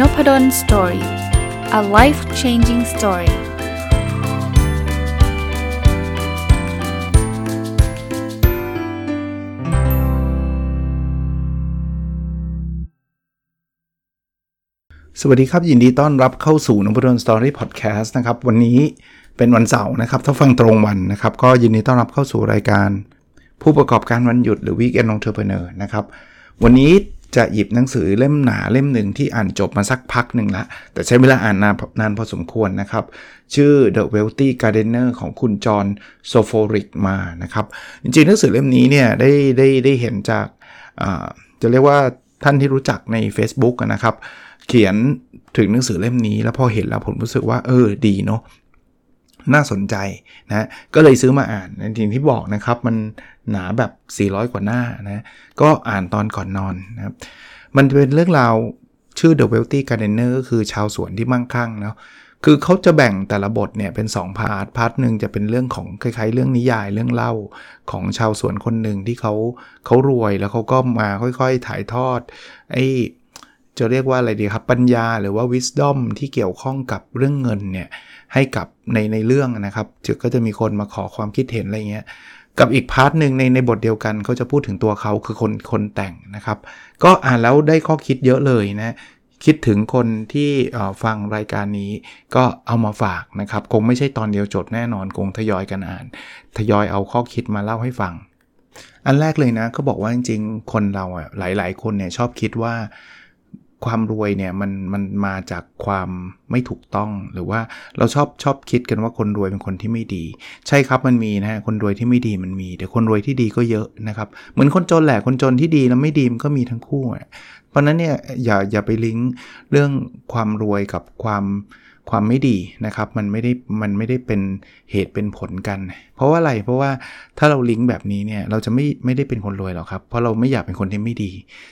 Nopadol Story a life changing story สวัสดีครับ ยินดีต้อนรับเข้าสู่นพดล Story พอดแคสต์นะครับ วันนี้เป็นวันเสาร์นะครับ ถ้าฟังตรงวันนะครับ ก็ยินดีต้อนรับเข้าสู่รายการ ผู้ประกอบการวันหยุดหรือ Weekend Entrepreneur นะครับ วันนี้ จะหยิบหนังสือเล่มหนาเล่มหนึ่งที่อ่านจบมาสักพักหนึ่งละแต่ใช้เวลาอ่านนานนานพอสมควรนะครับ ชื่อ The Wealthy Gardener ของคุณจอห์นโซโฟริกมานะครับ จริงๆหนังสือเล่มนี้เนี่ยได้ได้ได้เห็นจากจะเรียกว่าท่านที่รู้จักใน Facebook นะครับ เขียนถึงหนังสือเล่มนี้แล้วพอเห็นแล้วผมรู้สึกว่าเออดีเนาะ น่าสนใจนะก็เลยซื้อมาอ่านในทีที่บอกนะครับ มันหนาแบบ 400 กว่าหน้านะก็อ่านตอนก่อนนอนนะครับมันเป็นเรื่องราวชื่อ The Wealthy Gardener ก็คือชาวสวนที่มั่งคั่งเนาะคือเขาจะแบ่งแต่ละบทเนี่ยเป็น2 part part หนึ่งจะเป็นเรื่องของคล้ายๆ เรื่องนิยายเรื่องเล่าของชาวสวนคนหนึ่งที่เขาเขารวยแล้วเขาก็มาค่อยๆถ่ายทอดไอ้ จะเรียกว่าอะไรดีครับปัญญาหรือว่า wisdom ที่เกี่ยวข้องกับเรื่องเงินเนี่ยให้กับในในเรื่องนะครับก็จะมีคนมาขอความคิดเห็นอะไรเงี้ยกับอีก part หนึ่งในในบทเดียวกันเขาจะพูดถึงตัวเขาคือคนคนแต่งนะครับ ก็อ่านแล้วได้ข้อคิดเยอะเลยนะคิดถึงคนที่ฟังรายการนี้ก็เอามาฝากนะครับ คงไม่ใช่ตอนเดียวจบแน่นอนคงทยอยกันอ่าน ทยอยเอาข้อคิดมาเล่าให้ฟัง อันแรกเลยนะก็บอกว่าจริงๆ คนเราอะหลาย ๆ คนเนี่ยชอบคิดว่า ความรวยเนี่ยมันมันมาจากความไม่ถูกต้องหรือว่าเราชอบชอบคิดกันว่าคนรวยเป็นคนที่ไม่ดี ใช่ครับมันมีนะฮะคนรวยที่ไม่ดีมันมีแต่คนรวยที่ดีก็เยอะนะครับเหมือนคนจนแหละคนจนที่ดีแล้วไม่ดีมันก็มีทั้งคู่เพราะนั้นเนี่ยอย่าอย่าไปลิงก์เรื่องความรวยกับความ ความไม่ดีนะครับ มันไม่ได้มันไม่ได้เป็นเหตุเป็นผลกัน เพราะว่าอะไรเพราะว่าถ้าเราลิงก์แบบนี้เนี่ยเราจะไม่ไม่ได้เป็นคนรวยหรอกครับ เพราะเราไม่อยากเป็นคนที่ไม่ดี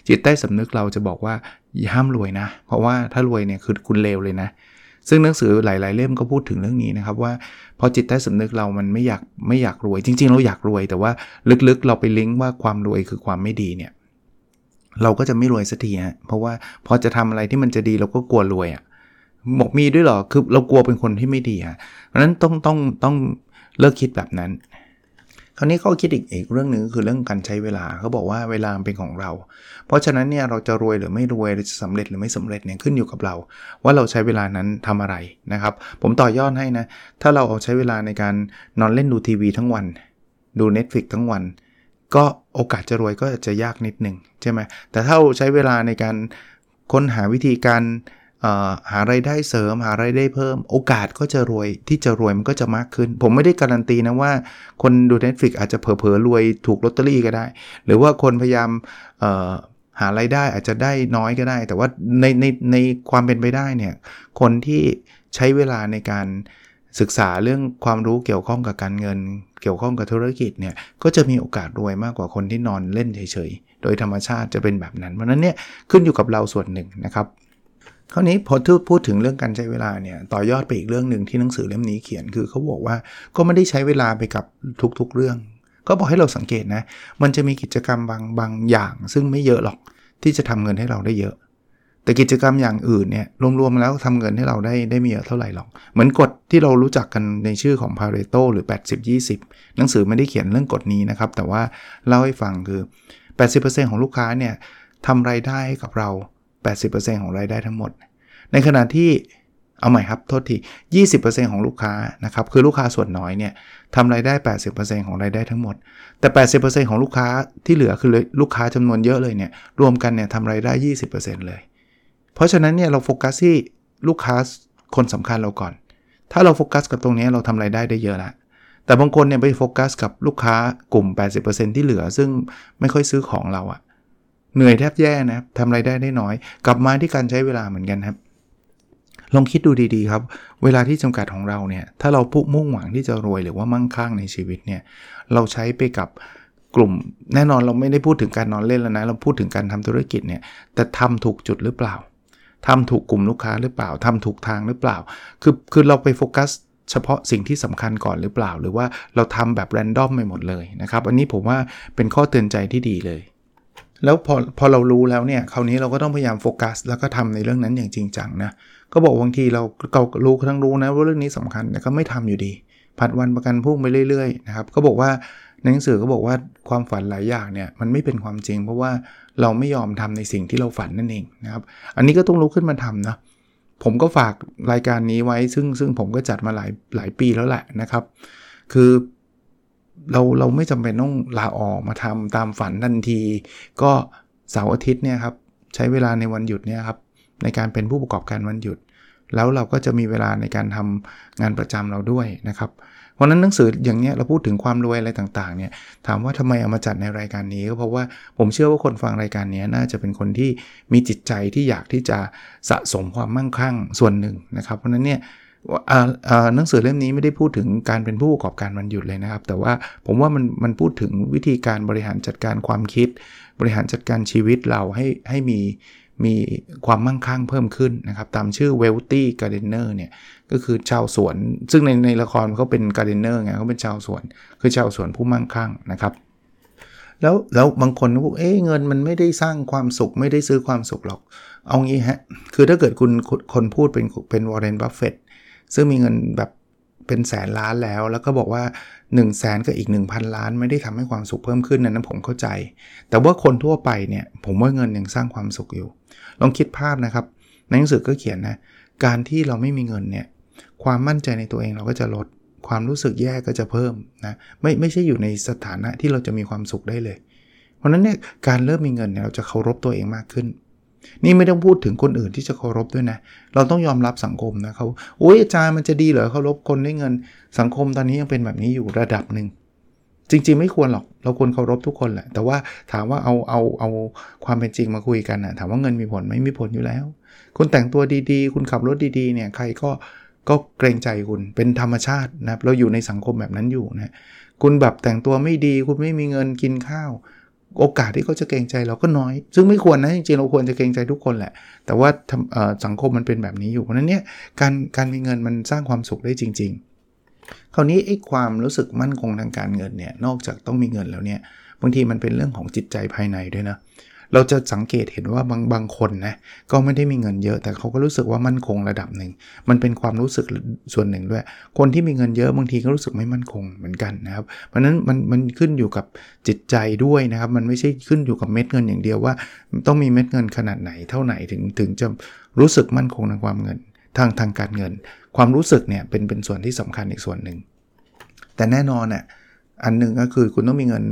จิตใต้สำนึกเราจะบอกว่าอย่าห้ามรวยนะ เพราะว่าถ้ารวยเนี่ยคือคุณเลวเลยนะ ซึ่งหนังสือหลาย ๆ เล่มก็พูดถึงเรื่องนี้นะครับว่าพอจิตใต้สำนึกเรามันไม่อยากไม่อยากรวย จริง ๆ เราอยากรวย แต่ว่าลึกๆ เราไปลิงก์ว่าความรวยคือความไม่ดีเนี่ยเราก็จะไม่รวยสักทีฮะเพราะว่าพอจะทำอะไรที่มันจะดีเราก็กลัวรวยอะ่ะ บอกมีด้วยเหรอ คือเรากลัวเป็นคนที่ไม่ดีฮะเพราะนั้นต้องต้องต้องเลิกคิดแบบนั้น คราวนี้เขาคิดอีกอีกเรื่องหนึ่งคือเรื่องการใช้เวลาเขาบอกว่าเวลาเป็นของเรา เพราะฉะนั้นเนี่ยเราจะรวยหรือไม่รวยหรือจะสำเร็จหรือไม่สำเร็จเนี่ยขึ้นอยู่กับเรา ว่าเราใช้เวลานั้นทำอะไรนะครับ ผมต่อยอดให้นะ ถ้าเราเอาใช้เวลาในการนอนเล่นดูทีวีทั้งวัน ดู Netflix ทั้งวัน ก็โอกาสจะรวยก็จะยากนิดหนึ่งใช่ไหมแต่ถ้าเราใช้เวลาในการค้นหาวิธีการ หาไรายได้เสริม หาไรายได้เพิ่ม โอกาสก็จะรวยที่จะรวยมันก็จะมากขึ้น ผมไม่ได้การันตีนะว่า คนดู Netflix อาจจะเผลอๆรวยถูกลอตเตอรี่ก็ได้ หรือว่าคนพยายามหาไรายได้อาจจะได้น้อยก็ได้ แต่ว่าในในในความเป็นไปได้เนี่ยคนที่ใช้เวลาในการศึกษาเรื่องความรู้เกี่ยวข้องกับการเงิน เกี่ยวข้องกับธุรกิจเนี่ยก็จะมีโอกาสรวยมากกว่าคนที่นอนเล่นเฉยๆ โดยธรรมชาติจะเป็นแบบนั้น เพราะนั้นเนี่ยขึ้นอยู่กับเราส่วนหนึ่งนะครับ คราวนี้พอพูดถึงเรื่องการใช้เวลาเนี่ยต่อยอดไปอีกเรื่องหนึ่งที่หนังสือเล่มนี้เขียนคือเขาบอกว่าก็ไม่ได้ใช้เวลาไปกับทุกๆเรื่อง ก็บอกให้เราสังเกตนะ มันจะมีกิจกรรมบางบางอย่าง ซึ่งไม่เยอะหรอกที่จะทำเงินให้เราได้เยอะ แต่กิจกรรมอย่างอื่นเนี่ยรวมๆแล้วทำเงินให้เราได้ได้มีเยอะเท่าไหร่หรอก เหมือนกฎที่เรารู้จักกันในชื่อของ Pareto หรือ 80-20 หนังสือไม่ได้เขียนเรื่องกฎนี้นะครับแต่ว่าเล่าให้ฟังคือ 80%ของลูกค้าเนี่ยทำไรายได้ให้กับเรา 80%ของรายได้ทั้งหมด ในขณะที่เอาใหม่ครับ โทษที 20%ของลูกค้านะครับ คือลูกค้าส่วนน้อยเนี่ยทำรายได้ 80%ของรายได้ทั้งหมด แต่ 80%ของลูกค้าที่เหลือคือลูกค้าจำนวนเยอะเลยเนี่ย รวมกันเนี่ยทำรายได้ 20%เลย เพราะฉะนั้นเนี่ยเราโฟกัสที่ลูกค้าคนสำคัญเราก่อน ถ้าเราโฟกัสกับตรงนี้เราทำรายได้ได้เยอะละ แต่บางคนเนี่ยไปโฟกัสกับลูกค้ากลุ่ม 80%ที่เหลือ ซึ่งไม่ค่อยซื้อของเราอะ เหนื่อยแทบแย่นะทำไรายได้ได้น้อย กลับมาที่การใช้เวลาเหมือนกันครับ ลองคิดดูดีๆครับ เวลาที่จำกัดของเราเนี่ย ถ้าเราพุ่งมุ่งหวังที่จะรวยหรือว่ามั่งคั่งในชีวิตเนี่ย เราใช้ไปกับกลุ่ม แน่นอนเราไม่ได้พูดถึงการนอนเล่นแล้วนะ เราพูดถึงการทำธุรกิจเนี่ย แต่ทำถูกจุดหรือเปล่าทำถูกกลุ่มลูกค้าหรือเปล่าทำถูกทางหรือเปล่า คือ คือเราไปโฟกัสเฉพาะสิ่งที่สำคัญก่อนหรือเปล่า หรือว่าเราทำแบบแรนดอมไปหมดเลยนะครับ อันนี้ผมว่าเป็นข้อเตือนใจที่ดีเลย แล้วพอพอเรารู้แล้วเนี่ยคราวนี้เราก็ต้องพยายามโฟกัส แล้วก็ทำในเรื่องนั้นอย่างจริงจังนะก็บอกบางทีเราเรารู้ทั้งรู้นะว่าเรื่องนี้สำคัญแต่ก็ไม่ทำอยู่ดี ผัดวันประกันพรุ่งไปเรื่อยๆนะครับก็บอกว่าในหนังสือก็บอกว่าความฝันหลายอย่างเนี่ยมันไม่เป็นความจริง เพราะว่าเราไม่ยอมทำในสิ่งที่เราฝันนั่นเองนะครับอันนี้ก็ต้องลุกขึ้นมาทำนะผมก็ฝากรายการนี้ไว้ซึ่งซึ่งผมก็จัดมาหลายหลายปีแล้วแหละนะครับ คือ เราเราไม่จำเป็นต้องลาออกมาทำตามฝันทันที ก็เสาร์อาทิตย์เนี่ยครับใช้เวลาในวันหยุดเนี่ยครับในการเป็นผู้ประกอบการวันหยุด แล้วเราก็จะมีเวลาในการทำงานประจำเราด้วยนะครับ เพราะนั้นหนังสืออย่างเนี้ยเราพูดถึงความรวยอะไรต่างๆเนี่ยถามว่าทำไมเอามาจัดในรายการนี้ก็เพราะว่าผมเชื่อว่าคนฟังรายการนี้น่าจะเป็นคนที่มีจิตใจที่อยากที่จะสะสมความมั่งคั่งส่วนหนึ่งนะครับ เพราะนั้นเนี่ย หนังสือเล่มนี้ไม่ได้พูดถึงการเป็นผู้ประกอบการวันหยุดเลยนะครับ แต่ว่าผมว่ามันมันพูดถึงวิธีการบริหารจัดการความคิด บริหารจัดการชีวิตเราให้ให้มีมีความมั่งคั่งเพิ่มขึ้นนะครับ ตามชื่อ wealthy gardener เนี่ยก็คือชาวสวน ซึ่งในในละครเขาเป็น gardener ไงเขาเป็นชาวสวน คือชาวสวนผู้มั่งคั่งนะครับแล้วแล้วบางคนก็บอกเอ๊ะเงินมันไม่ได้สร้างความสุขไม่ได้ซื้อความสุขหรอก เอางี้ฮะ คือถ้าเกิดคุณคนพูดเป็นเป็นวอร์เรนบัฟเฟต ซึ่งมีเงินแบบเป็นแสนล้านแล้ว แล้วก็บอกว่า 1 0 0 0 0แสนกับอีก 1,000 ล้าน ไม่ได้ทำให้ความสุขเพิ่มขึ้นนั้นผมเข้าใจ แต่ว่าคนทั่วไปเนี่ยผมว่าเงินยังสร้างความสุขอยู่ ลองคิดภาพนะครับในหนังสือก็เขียนนะการที่เราไม่มีเงินเนี่ยความมั่นใจในตัวเองเราก็จะลดความรู้สึกแย่ก็จะเพิ่มนะไม่ไม่ใช่อยู่ในสถานะที่เราจะมีความสุขได้เลย เพราะนั้นเนี่ยการเริ่มมีเงินเนี่ยเราจะเคารพตัวเองมากขึ้น นี่ไม่ต้องพูดถึงคนอื่นที่จะเคารพด้วยนะ เราต้องยอมรับสังคมนะเขาโอ้ยอาจารย์มันจะดีเหรอเคารพคนได้เงิน สังคมตอนนี้ยังเป็นแบบนี้อยู่ระดับหนึ่งจริง ๆ ไม่ควรหรอก เราควรเคารพทุกคนแหละ แต่ว่าถามว่าเอาเอาเอาความเป็นจริงมาคุยกันนะถามว่าเงินมีผลไหมมีผลอยู่แล้ว คุณแต่งตัวดีๆ คุณขับรถดีๆเนี่ยใครก็ก็เกรงใจคุณเป็นธรรมชาตินะเราอยู่ในสังคมแบบนั้นอยู่นะคุณแบบแต่งตัวไม่ดีคุณไม่มีเงินกินข้าว โอกาสที่เขาจะเกรงใจเราก็น้อย ซึ่งไม่ควรนะจริงๆเราควรจะเกรงใจทุกคนแหละ แต่ว่าสังคมมันเป็นแบบนี้อยู่เพราะนั้นเนี่ยการการมีเงินมันสร้างความสุขได้จริง ๆ คราวนี้ไอ้ความรู้สึกมั่นคงทางการเงินเนี่ยนอกจากต้องมีเงินแล้วเนี่ยบางทีมันเป็นเรื่องของจิตใจภายในด้วยนะ เราจะสังเกตเห็นว่าบางบางคนนะก็ไม่ได้มีเงินเยอะ แต่เขาก็รู้สึกว่ามั่นคงระดับหนึ่ง มันเป็นความรู้สึกส่วนหนึ่งด้วย คนที่มีเงินเยอะบางทีก็รู้สึกไม่มั่นคงเหมือนกันนะครับ เพราะนั้นมันมันขึ้นอยู่กับจิตใจด้วยนะครับ มันไม่ใช่ขึ้นอยู่กับเม็ดเงินอย่างเดียวว่า ต้องมีเม็ดเงินขนาดไหนเท่าไหนถึงถึงจะรู้สึกมั่นคงทางความเงิน ทางทางการเงิน ความรู้สึกเนี่ยเป็นเป็นส่วนที่สำคัญอีกส่วนหนึ่งแต่แน่นอนอะอันหนึ่งก็คือคุณต้องมีเงิน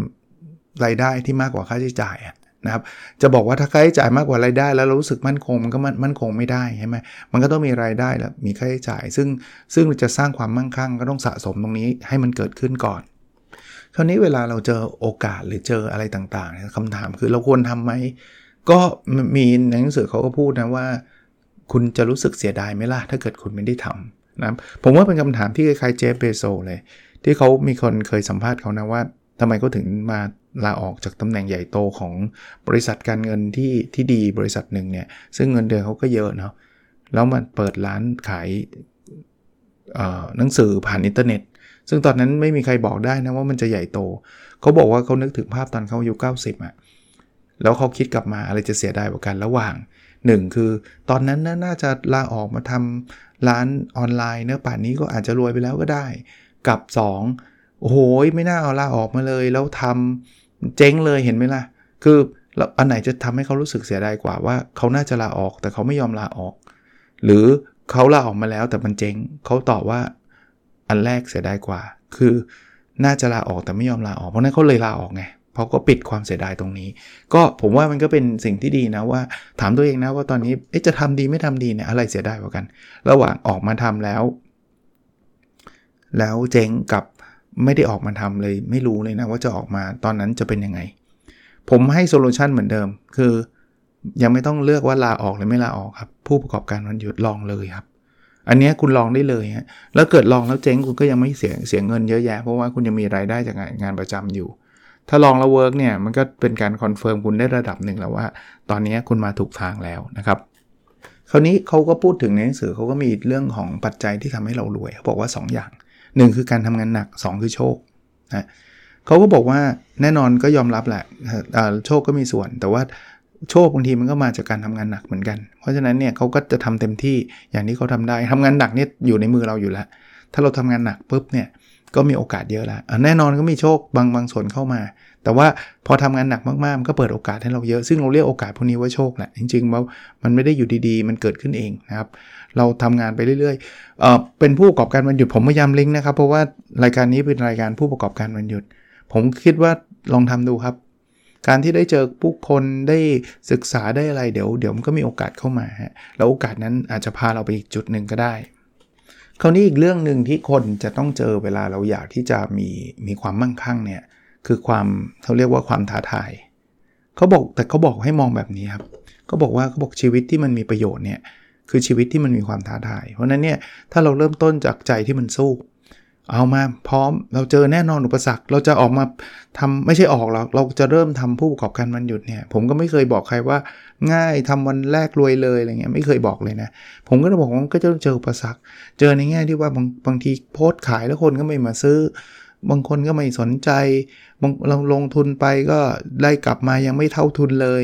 รายได้ที่มากกว่าค่าใช้จ่ายอะ นะครับจะบอกว่าถ้าค่าใช้จ่ายมากกว่ารายได้ แล้วเรารู้สึกมั่นคงมันก็มั่นคงไม่ได้ใช่ไหมมันก็ต้องมีรายได้แล้วมีค่าใช้จ่าย ซึ่งซึ่งจะสร้างความมั่งคั่ง ก็ต้องสะสมตรงนี้ให้มันเกิดขึ้นก่อน คราวนี้เวลาเราเจอโอกาสหรือเจออะไรต่างๆคำถามคือเราควรทำไหมก็มีในหนังสือเขาก็พูดนะว่า คุณจะรู้สึกเสียดายไหมล่ะถ้าเกิดคุณไม่ได้ทำนะผมว่าเป็นคำถามที่คล้ายๆเจฟเบโซเลย ที่เขามีคนเคยสัมภาษณ์เขานะว่า ทำไมเขาถึงมาลาออกจากตำแหน่งใหญ่โตของบริษัทการเงินที่ที่ดีบริษัทหนึ่งเนี่ยซึ่งเงินเดือนเขาก็เยอะเนาะแล้วมันเปิดร้านขายหนังสือผ่านอินเทอร์เน็ต ซึ่งตอนนั้นไม่มีใครบอกได้นะว่ามันจะใหญ่โต เขาบอกว่าเขานึกถึงภาพตอนเขาอายุ90อะ่ะแล้วเขาคิดกลับมาอะไรจะเสียดายกว่ากันระหว่าง 1 คือตอนนั้นน่าจะลาออกมาทำร้านออนไลน์เนื้อป่านนี้ก็อาจจะรวยไปแล้วก็ได้ กับ 2 โอ้โหไม่น่าเอาลาออกมาเลย แล้วทำเจ๊งเลยเห็นไหมล่ะ คืออันไหนจะทำให้เขารู้สึกเสียดายกว่าว่าเขาน่าจะลาออก แต่เขาไม่ยอมลาออก หรือเขาลาออกมาแล้วแต่มันเจ๊งเขาตอบว่าอันแรกเสียดายกว่า คือน่าจะลาออกแต่ไม่ยอมลาออกเพราะนั้นเขาเลยลาออกไงเขาก็ปิดความเสียดายตรงนี้ ก็ผมว่ามันก็เป็นสิ่งที่ดีนะว่าถามตัวเองนะว่าตอนนี้จะทำดีไม่ทำดีเนี่ยอะไรเสียดายกว่ากัน ระหว่างออกมาทำแล้ว แล้วเจ๊งกับ ไม่ได้ออกมาทำเลย ไม่รู้เลยนะว่าจะออกมาตอนนั้นจะเป็นยังไง ผมให้ solution เหมือนเดิม คือ ยังไม่ต้องเลือกว่าลาออกหรือไม่ลาออกครับ ผู้ประกอบการวันหยุดลองเลยครับ อันนี้คุณลองได้เลยฮะแล้วเกิดลองแล้วเจ๊งคุณก็ยังไม่เสียเสียเงินเยอะแยะเพราะว่าคุณยังมีรายได้จากงานงานประจำอยู่ ถ้าลองแล้ว work เนี่ยมันก็เป็นการ confirm คุณได้ระดับหนึ่งแล้วว่า ตอนนี้คุณมาถูกทางแล้วนะครับคราวนี้เขาก็พูดถึงในหนังสือเขาก็มีเรื่องของปัจจัยที่ทำให้เรารวยเขาบอกว่า 2อย่าง 1 คือการทำงานหนัก 2 คือโชคนะเขาก็บอกว่าแน่นอนก็ยอมรับแหละโชคก็มีส่วน แต่ว่าโชคบางทีมันก็มาจากการทำงานหนักเหมือนกัน เพราะฉะนั้นเนี่ยเขาก็จะทำเต็มที่อย่างที่เขาทำได้ทำงานหนักเนี่ยอยู่ในมือเราอยู่แล้ว ถ้าเราทำงานหนักปุ๊บเนี่ย ก็มีโอกาสเยอะแล้วแน่นอนก็มีโชคบางบางส่วนเข้ามา แต่ว่าพอทำงานหนักมากๆมันก็เปิดโอกาสให้เราเยอะ ซึ่งเราเรียกโอกาสพวกนี้ว่าโชคแหละจริงๆว่ามันไม่ได้อยู่ดีๆ มันเกิดขึ้นเองนะครับ เราทำงานไปเรื่อยๆเเป็นผู้ประกอบการวันหยุดผมพยายามลิงก์นะครับ เพราะว่ารายการนี้เป็นรายการผู้ประกอบการวันหยุด ผมคิดว่าลองทำดูครับ การที่ได้เจอผู้คนได้ศึกษาได้อะไรเดี๋ยวเดี๋ยวมันก็มีโอกาสเข้ามาฮะแล้วโอกาสนั้นอาจจะพาเราไปอีกจุดหนึ่งก็ได้ คราวนี้อีกเรื่องหนึ่งที่คนจะต้องเจอเวลาเราอยากที่จะมีมีความมั่งคั่งเนี่ยคือความเขาเรียกว่าความท้าทายเขาบอกแต่เขาบอกให้มองแบบนี้ครับเขาบอกว่าเขาบอกชีวิตที่มันมีประโยชน์เนี่ยคือชีวิตที่มันมีความท้าทาย เพราะนั้นเนี่ยถ้าเราเริ่มต้นจากใจที่มันสู้ เอามาพร้อมเราเจอแน่นอนอุปสรรค เราจะออกมาทำไม่ใช่ออกหรอกเราจะเริ่มทำผู้ประกอบการวันหยุดเนี่ยผมก็ไม่เคยบอกใครว่าง่ายทำวันแรกรวยเลยอะไรเงี้ยไม่เคยบอกเลยนะ ผมก็จะบอกว่าก็จะเจออุปสรรค เจอในแง่ที่ว่าบางบางทีโพสต์ขายแล้วคนก็ไม่มาซื้อ บางคนก็ไม่สนใจบางเราลงทุนไปก็ได้กลับมายังไม่เท่าทุนเลย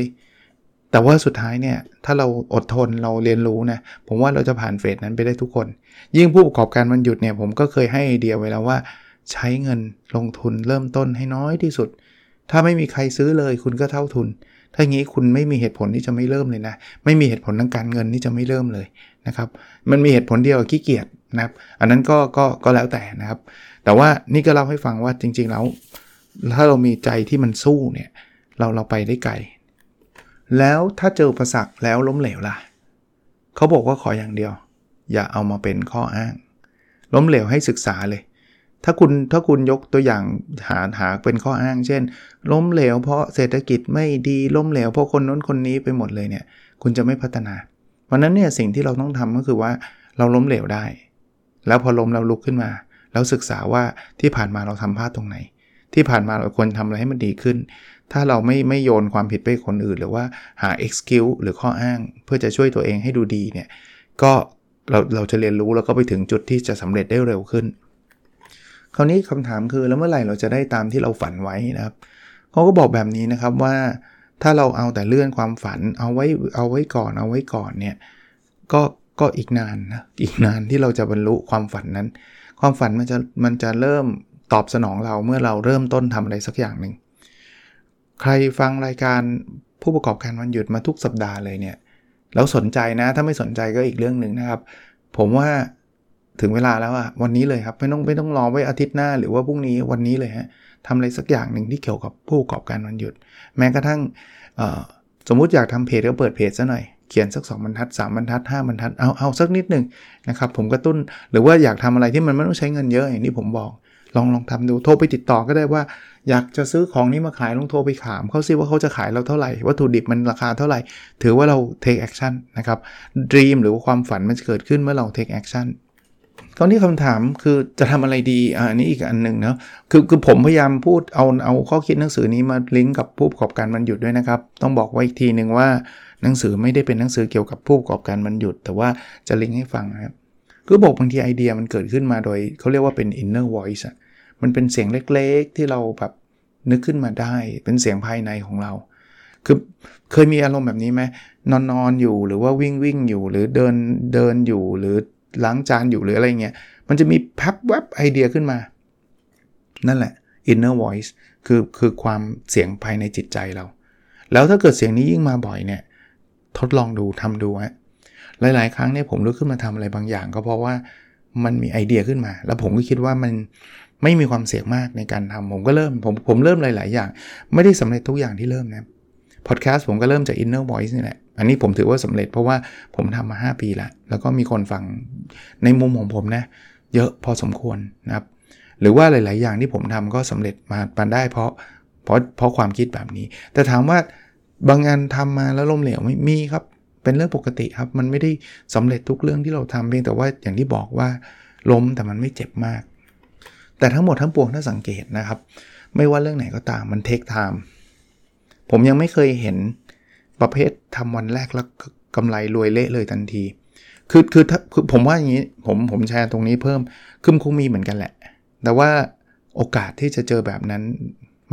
แต่ว่าสุดท้ายเนี่ย ถ้าเราอดทนเราเรียนรู้นะ ผมว่าเราจะผ่านเฟสนั้นไปได้ทุกคน ยิ่งผู้ประกอบการมันหยุดเนี่ย ผมก็เคยให้ไอเดียไว้แล้วว่า ใช้เงินลงทุนเริ่มต้นให้น้อยที่สุด ถ้าไม่มีใครซื้อเลยคุณก็เท่าทุน ถ้าอย่างนี้คุณไม่มีเหตุผลที่จะไม่เริ่มเลยนะ ไม่มีเหตุผลทางการเงินที่จะไม่เริ่มเลยนะครับ มันมีเหตุผลเดียวขี้เกียจนะครับ อันนั้นก็ก็ก็แล้วแต่นะครับ แต่ว่านี่ก็เล่าให้ฟังว่าจริง ๆ แล้ว ถ้าเรามีใจที่มันสู้เนี่ย เราเราไปได้ไกล แล้วถ้าเจออุปสรรคแล้วล้มเหลวล่ะ เขาบอกว่าขออย่างเดียว อย่าเอามาเป็นข้ออ้าง ล้มเหลวให้ศึกษาเลย ถ้าคุณถ้าคุณยกตัวอย่างหาหาเป็นข้ออ้าง เช่น ล้มเหลวเพราะเศรษฐกิจไม่ดีล้มเหลวเพราะคนนู้นคนนี้ไปหมดเลยเนี่ย คุณจะไม่พัฒนา วันนั้นเนี่ยสิ่งที่เราต้องทำก็คือว่าเราล้มเหลวได้ แล้วพอล้มเราลุกขึ้นมาแล้วศึกษาว่าที่ผ่านมาเราทำพลาดตรงไหน ที่ผ่านมาเราควรทำอะไรให้มันดีขึ้น ถ้าเราไม่ไม่โยนความผิดไปคนอื่น หรือว่าหา excuse หรือข้ออ้าง เพื่อจะช่วยตัวเองให้ดูดีเนี่ยก็เราเราจะเรียนรู้แล้วก็ไปถึงจุดที่จะสำเร็จได้เร็วขึ้น คราวนี้คำถามคือแล้วเมื่อไหร่เราจะได้ตามที่เราฝันไว้นะครับเขาก็บอกแบบนี้นะครับว่าถ้าเราเอาแต่เลื่อนความฝันเอาไว้เอาไว้ก่อนเอาไว้ก่อนเนี่ยก็ก็อีกนานนะอีกนานที่เราจะบรรลุความฝันนั้น ความฝันมันจะมันจะเริ่มตอบสนองเราเมื่อเราเริ่มต้นทำอะไรสักอย่างหนึ่ง ใครฟังรายการผู้ประกอบการวันหยุดมาทุกสัปดาห์เลยเนี่ยแล้วสนใจนะถ้าไม่สนใจก็อีกเรื่องหนึ่งนะครับ ผมว่าถึงเวลาแล้วอะวันนี้เลยครับไม่ต้องไม่ต้องรอไว้อาทิตย์หน้าหรือว่าพรุ่งนี้วันนี้เลยฮะทำอะไรสักอย่างหนึ่งที่เกี่ยวกับผู้ประกอบการวันหยุด แม้กระทั่งสมมุติอยากทำเพจก็เปิดเพจซะหน่อยเขียนสัก 2บรรทัด3บรรทัด5บรรทัดเอาเอาสักนิดหนึ่งนะครับผมกระตุ้นหรือว่าอยากทำอะไรที่มันไม่ต้องใช้เงินเยอะอย่างที่ผมบอก ลองลองทำดูโทรไปติดต่อก็ได้ว่า อยากจะซื้อของนี้มาขายลองโทรไปถามเขาซิว่าเขาจะขายเราเท่าไหร่ วัตถุดิบมันราคาเท่าไหร่ ถือว่าเรา take action นะครับ dream หรือว่าความฝันมันจะเกิดขึ้นเมื่อเรา take action ตอนนี้คำถามคือจะทำอะไรดีอันนี้อีกอันหนึ่งเนาะคือคือผมพยายามพูดเอาเอาข้อคิดหนังสือนี้มาลิงก์กับผู้ประกอบการมันหยุดด้วยนะครับ ต้องบอกไว้อีกทีหนึ่งว่าหนังสือไม่ได้เป็นหนังสือเกี่ยวกับผู้ประกอบการมันหยุด แต่ว่าจะลิงก์ให้ฟังนะครับคือบอกบางทีไอเดียมันเกิดขึ้นมาโดยเขาเรียกว่าเป็น inner voice อะ มันเป็นเสียงเล็กๆ ที่เราแบบนึกขึ้นมาได้ เป็นเสียงภายในของเรา คือเคยมีอารมณ์แบบนี้ไหมนอนนอนอยู่หรือว่าวิ่งวิ่งอยู่หรือเดินเดินอยู่หรือล้างจานอยู่หรืออะไรเงี้ย มันจะมีแพบแวบไอเดียขึ้นมา นั่นแหละ inner voice คือคือความเสียงภายในจิตใจเรา แล้วถ้าเกิดเสียงนี้ยิ่งมาบ่อยเนี่ย ทดลองดูทำดูฮะหลาย ๆ ครั้งเนี่ยผมลุกขึ้นมาทำอะไรบางอย่าง ก็เพราะว่ามันมีไอเดียขึ้นมา แล้วผมก็คิดว่ามัน ไม่มีความเสี่ยงมากในการทำผมก็เริ่มผมผมเริ่มหลาย ๆ อย่าง ไม่ได้สำเร็จทุกอย่างที่เริ่มนะพอดแคสต์ผมก็เริ่มจาก Inner Voice นี่แหละ อันนี้ผมถือว่าสำเร็จเพราะว่าผมทำมา 5 ปีล้วแล้วก็มีคนฟังในมุมของผมนะ เยอะพอสมควรนะครับ หรือว่าหลาย ๆ อย่างที่ผมทำก็สำเร็จมาปานได้เพราะเพราะเพราะความคิดแบบนี้ แต่ถามว่าบางงานทำมาแล้วล้มเหลวไม่มีครับ เป็นเรื่องปกติครับ มันไม่ได้สำเร็จทุกเรื่องที่เราทำเพียงแต่ว่าอย่างที่บอกว่าล้มแต่มันไม่เจ็บมาก แต่ทั้งหมดทั้งปวงถ้าสังเกตนะครับ ไม่ว่าเรื่องไหนก็ตามมันเทคไทม์ผมยังไม่เคยเห็นประเภททำวันแรกแล้วกำไรรวยเละเลยทันที คือคือถ้าคือผมว่าอย่างนี้ผมผมแชร์ตรงนี้เพิ่มคือคงมีเหมือนกันแหละ แต่ว่าโอกาสที่จะเจอแบบนั้น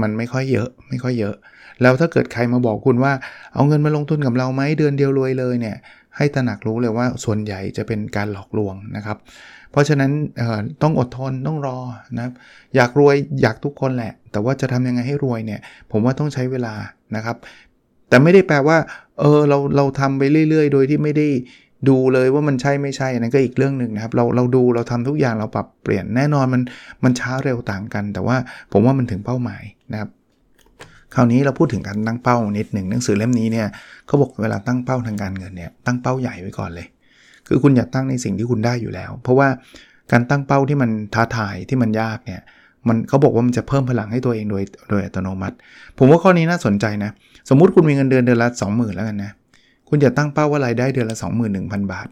มันไม่ค่อยเยอะ ไม่ค่อยเยอะ แล้วถ้าเกิดใครมาบอกคุณว่า เอาเงินมาลงทุนกับเราไหมเดือนเดียวรวยเลยเนี่ย ให้ตระหนักรู้เลยว่าส่วนใหญ่จะเป็นการหลอกลวงนะครับ เพราะฉะนั้นต้องอดทนต้องรอนะครับอยากรวยอยากทุกคนแหละ แต่ว่าจะทำยังไงให้รวยเนี่ย ผมว่าต้องใช้เวลานะครับ แต่ไม่ได้แปลว่าเออเราเราทำไปเรื่อย ๆ โดยที่ไม่ได้ดูเลยว่ามันใช่ไม่ใช่นั่นก็อีกเรื่องหนึ่งนะครับ เราเราดูเราทำทุกอย่างเราปรับเปลี่ยนแน่นอนมันมันช้าเร็วต่างกัน แต่ว่าผมว่ามันถึงเป้าหมายนะครับคราวนี้เราพูดถึงการตั้งเป้านิดหนึ่งหนังสือเล่มนี้เนี่ยเขาบอกเวลาตั้งเป้าทางการเงินเนี่ยตั้งเป้าใหญ่ไว้ก่อนเลย คือคุณอย่าตั้งในสิ่งที่คุณได้อยู่แล้ว เพราะว่าการตั้งเป้าที่มันท้าทายที่มันยากเนี่ยมันเขาบอกว่ามันจะเพิ่มพลังให้ตัวเองโดยโดยอัตโนมัติ ผมว่าข้อนี้น่าสนใจนะ สมมุติคุณมีเงินเดือนเดือนละ 20,000 แล้วกันนะ คุณอย่าตั้งเป้าว่ารายได้เดือนละ 21,000 บาท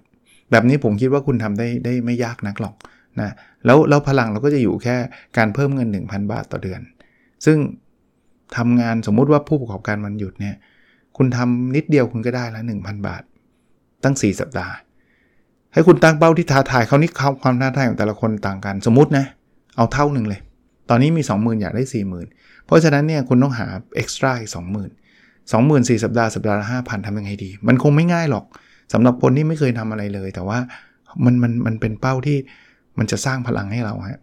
แบบนี้ผมคิดว่าคุณทำได้ได้ไม่ยากนักหรอกนะแล้วแล้วพลังเราก็จะอยู่แค่การเพิ่มเงิน 1,000 บาทต่อเดือน ซึ่งทำงานสมมุติว่าผู้ประกอบการมันหยุดเนี่ยคุณทำนิดเดียวคุณก็ได้ละ1,000 บาท ตั้ง 4 สัปดาห์ ให้คุณตั้งเป้าที่ท้าทายเขานี่ความท้าทายของแต่ละคนต่างกัน สมมตินะเอาเท่าหนึ่งเลย ตอนนี้มี 20,000 อยากได้ 40,000 เพราะฉะนั้นเนี่ยคุณต้องหาเอ็กซ์ตร้าอีก20,000 20,000 4 สัปดาห์สัปดาห์ละ5,000ทำยังไงดี มันคงไม่ง่ายหรอกสำหรับคนที่ไม่เคยทำอะไรเลย แต่ว่ามันมันมันเป็นเป้าที่มันจะสร้างพลังให้เราฮะ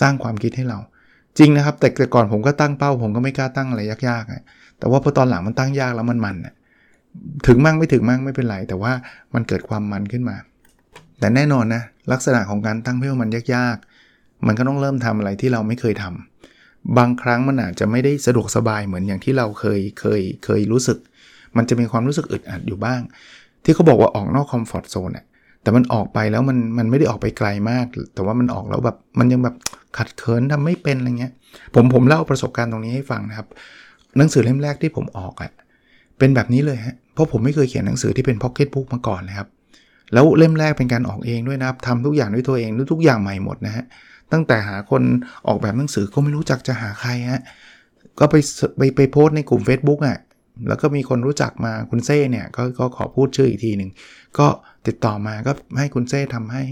สร้างความคิดให้เรา จริงนะครับ แต่แต่ก่อนผมก็ตั้งเป้า ผมก็ไม่กล้าตั้งอะไรยากๆแต่ว่าพอตอนหลังมันตั้งยากแล้วมันมันถึงมั่งไม่ถึงมั่งไม่เป็นไร แต่ว่ามันเกิดความมันขึ้นมา แต่แน่นอนนะลักษณะของการตั้งเป้ามันยากๆ มันก็ต้องเริ่มทำอะไรที่เราไม่เคยทำบางครั้งมันอาจจะไม่ได้สะดวกสบายเหมือนอย่างที่เราเคยเคยเคยรู้สึก มันจะมีความรู้สึกอึดอัดอยู่บ้าง ที่เขาบอกว่าออกนอกคอมฟอร์ทโซนเนี่ยแต่มันออกไปแล้วมันมันไม่ได้ออกไปไกลมาก แต่ว่ามันออกแล้วแบบมันยังแบบขัดเคินทำไม่เป็นอะไรเงี้ย ผมผมเล่าประสบการณ์ตรงนี้ให้ฟังนะครับ หนังสือเล่มแรกที่ผมออกอะ่ะเป็นแบบนี้เลยฮะเพราะผมไม่เคยเขียนหนังสือที่เป็นพ็อกเก็ตบุ๊กมาก่อนเลยครับ แล้วเล่มแรกเป็นการออกเองด้วยนะครับทำทุกอย่างด้วยตัวเองทุกอย่างใหม่หมดนะฮะตั้งแต่หาคนออกแบบหนังสือก็ไม่รู้จักจะหาใครฮะก็ไปไปไปโพสในกลุ่ม Facebook อะ่ะแล้วก็มีคนรู้จักมาคุณเซ่เนี่ยกก็ขอพูดชื่ออีกทีหนึ่งก็ติดต่อมาก็ให้คุณเซ่ทำให้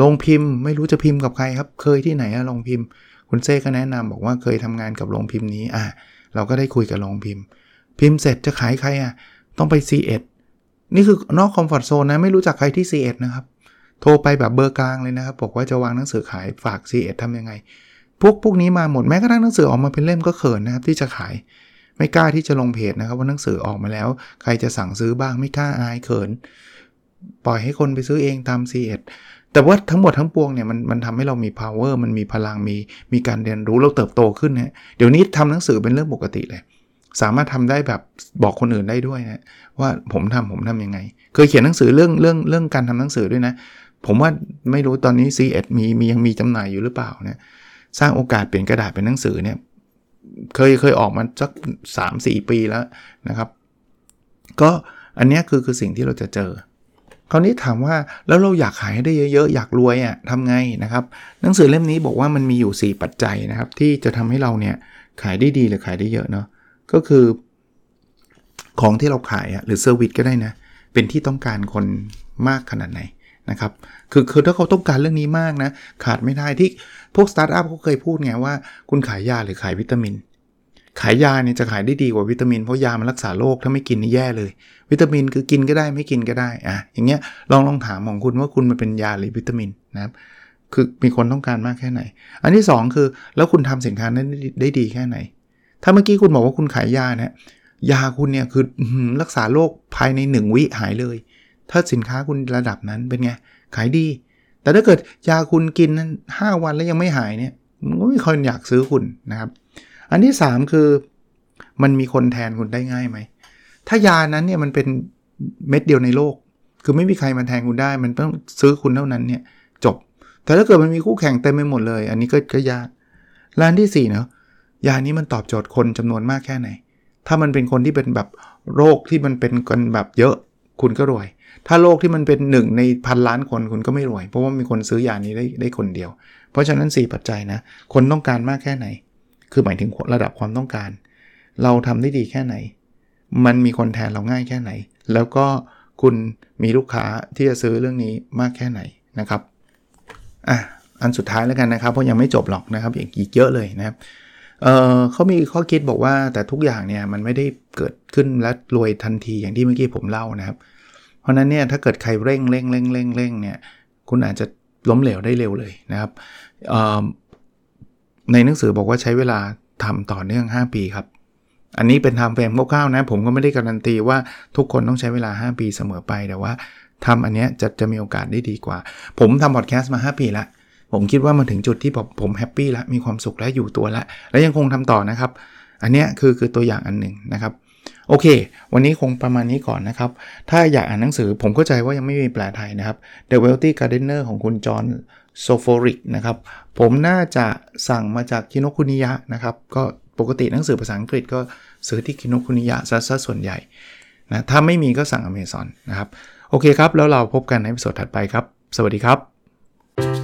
ลงพิมพ์ไม่รู้จะพิมพ์กับใครครับ เคยที่ไหนอะลงพิมพ์ คุณเซ่ก็แนะนำบอกว่าเคยทำงานกับโรงพิมพ์นี้อะเราก็ได้คุยกับโรงพิมพ์ พิมพ์เสร็จจะขายใครอะต้องไป C1 นี่คือนอกคอมฟอร์ทโซนนะ ไม่รู้จักใครที่ C1 นะครับ โทรไปแบบเบอร์กลางเลยนะครับ บอกว่าจะวางหนังสือขายฝาก C1 ทำยังไง พวกพวกนี้มาหมดแม้กระทั่งหนังสือออกมาเป็นเล่มก็เขินนะครับ ที่จะขายไม่กล้าที่จะลงเพจนะครับว่าหนังสือออกมาแล้ว ใครจะสั่งซื้อบ้างไม่กล้าอายเขิน ปล่อยให้คนไปซื้อเองตาม C1 แต่ว่าทั้งหมดทั้งปวงเนี่ยมันมันทำให้เรามี power มันมีพลังมีมีการเรียนรู้เราเติบโตขึ้นเนี่ยเดี๋ยวนี้ทำหนังสือเป็นเรื่องปกติเลย สามารถทำได้แบบบอกคนอื่นได้ด้วยนะว่าผมทำผมทํำยังไง เคยเขียนหนังสือเรื่องเรื่องเรื่องการทำหนังสือด้วยนะ ผมว่าไม่รู้ตอนนี้ C1 มีมียังมีจำหน่ายอยู่หรือเปล่านี่ยสร้างโอกาสเปลี่ยนกระดาษเป็นหนังสือเนี่ยเคยเคยออกมาสัก 3-4 ปีแล้วนะครับ ก็อันนี้คือคือสิ่งที่เราจะเจอ คราวนี้ถามว่าแล้วเราอยากขายให้ได้เยอะๆ อยากรวยอะ่ะทำไงนะครับ หนังสือเล่มนี้บอกว่ามันมีอยู่ 4 ปัจจัยนะครับ ที่จะทำให้เราเนี่ยขายได้ดีหรือขายได้เยอะเนาะ ก็คือของที่เราขายอะหรือเซอร์วิสก็ได้นะ เป็นที่ต้องการคนมากขนาดไหนนะครับคือคือถ้าเขาต้องการเรื่องนี้มากนะ ขาดไม่ได้ที่พวกสตาร์ทอัพเขาเคยพูดไงว่า คุณขายยาหรือขายวิตามิน ขายยาเนี่ยจะขายได้ดีกว่าวิตามิน เพราะยามันรักษาโรคถ้าไม่กินนี่แย่เลย วิตามินคือกินก็ได้ไม่กินก็ได้อะอย่างเงี้ยลองลองถามของคุณว่าคุณมันเป็นยาหรือวิตามินนะครับคือมีคนต้องการมากแค่ไหน อันที่ 2 คือแล้วคุณทำสินค้านั้นได้ดีแค่ไหน ถ้าเมื่อกี้คุณบอกว่าคุณขายยาเนี่ยยาคุณเนี่ยคือรักษาโรคภายใน 1 วิหายเลย ถ้าสินค้าคุณระดับนั้นเป็นไง ขายดี แต่ถ้าเกิดยาคุณกินนั้นห้าวันแล้วยังไม่หายเนี่ยมันก็ไม่คนอยากซื้อคุณนะครับ อันที่ 3 คือมันมีคนแทนคุณได้ง่ายไหม ถ้ายานั้นเนี่ยมันเป็นเม็ดเดียวในโลก คือไม่มีใครมาแทนคุณได้ มันต้องซื้อคุณเท่านั้นเนี่ยจบ แต่ถ้าเกิดมันมีคู่แข่งเต็มไปหมดเลย อันนี้ก็ก็ยากร้านที่4เนาะ ยานี้มันตอบโจทย์คนจำนวนมากแค่ไหน ถ้ามันเป็นคนที่เป็นแบบโรคที่มันเป็นกันแบบเยอะคุณก็รวย ถ้าโรคที่มันเป็นหนึ่งในพันล้านคนคุณก็ไม่รวย เพราะว่ามีคนซื้อยานี้ได้ได้คนเดียว เพราะฉะนั้น 4 ปัจจัยนะ คนต้องการมากแค่ไหน คือหมายถึงระดับความต้องการ เราทำได้ดีแค่ไหน มันมีคนแทนเราง่ายแค่ไหน แล้วก็คุณมีลูกค้าที่จะซื้อเรื่องนี้มากแค่ไหนนะครับ อะ อันสุดท้ายแล้วกันนะครับ เพราะยังไม่จบหรอกนะครับอีกเยอะเลยนะครับ เเขามีข้อคิดบอกว่าแต่ทุกอย่างเนี่ยมันไม่ได้เกิดขึ้นและรวยทันทีอย่างที่เมื่อกี้ผมเล่านะครับ เพราะนั้นเนี่ยถ้าเกิดใครเร่งเร่งเร่งเร่งเร่งเนี่ยคุณอาจจะล้มเหลวได้เร็วเลยนะครับในหนังสือบอกว่าใช้เวลาทำต่อเนื่อง 5 ปีครับ อันนี้เป็นทำเฟรมคร่าวๆนะ ผมก็ไม่ได้การันตีว่าทุกคนต้องใช้เวลา 5 ปีเสมอไปแต่ว่าทำอันนี้จะจะมีโอกาสได้ดีกว่า ผมทำพอดแคสต์มา 5 ปีแล้ว ผมคิดว่ามาถึงจุดที่ผมผม happy แล้วมีความสุขและอยู่ตัวแล้วและยังคงทำต่อนะครับ อันนี้คือคือตัวอย่างอันหนึ่งนะครับโอเค วันนี้คงประมาณนี้ก่อนนะครับ ถ้าอยากอ่านหนังสือผมเข้าใจว่ายังไม่มีแปลไทยนะครับ The Wealthy Gardener ของคุณจอห์นโซโฟริกนะครับ ผมน่าจะสั่งมาจากคิโนคุนิยะนะครับ ก็ปกติหนังสือภาษาอังกฤษก็ซื้อที่คิโนคุนิยะซะซะส่วนใหญ่นะถ้าไม่มีก็สั่งอเมซอนนะครับ โอเคครับ แล้วเราพบกันในวิดีโอถัดไปครับ สวัสดีครับ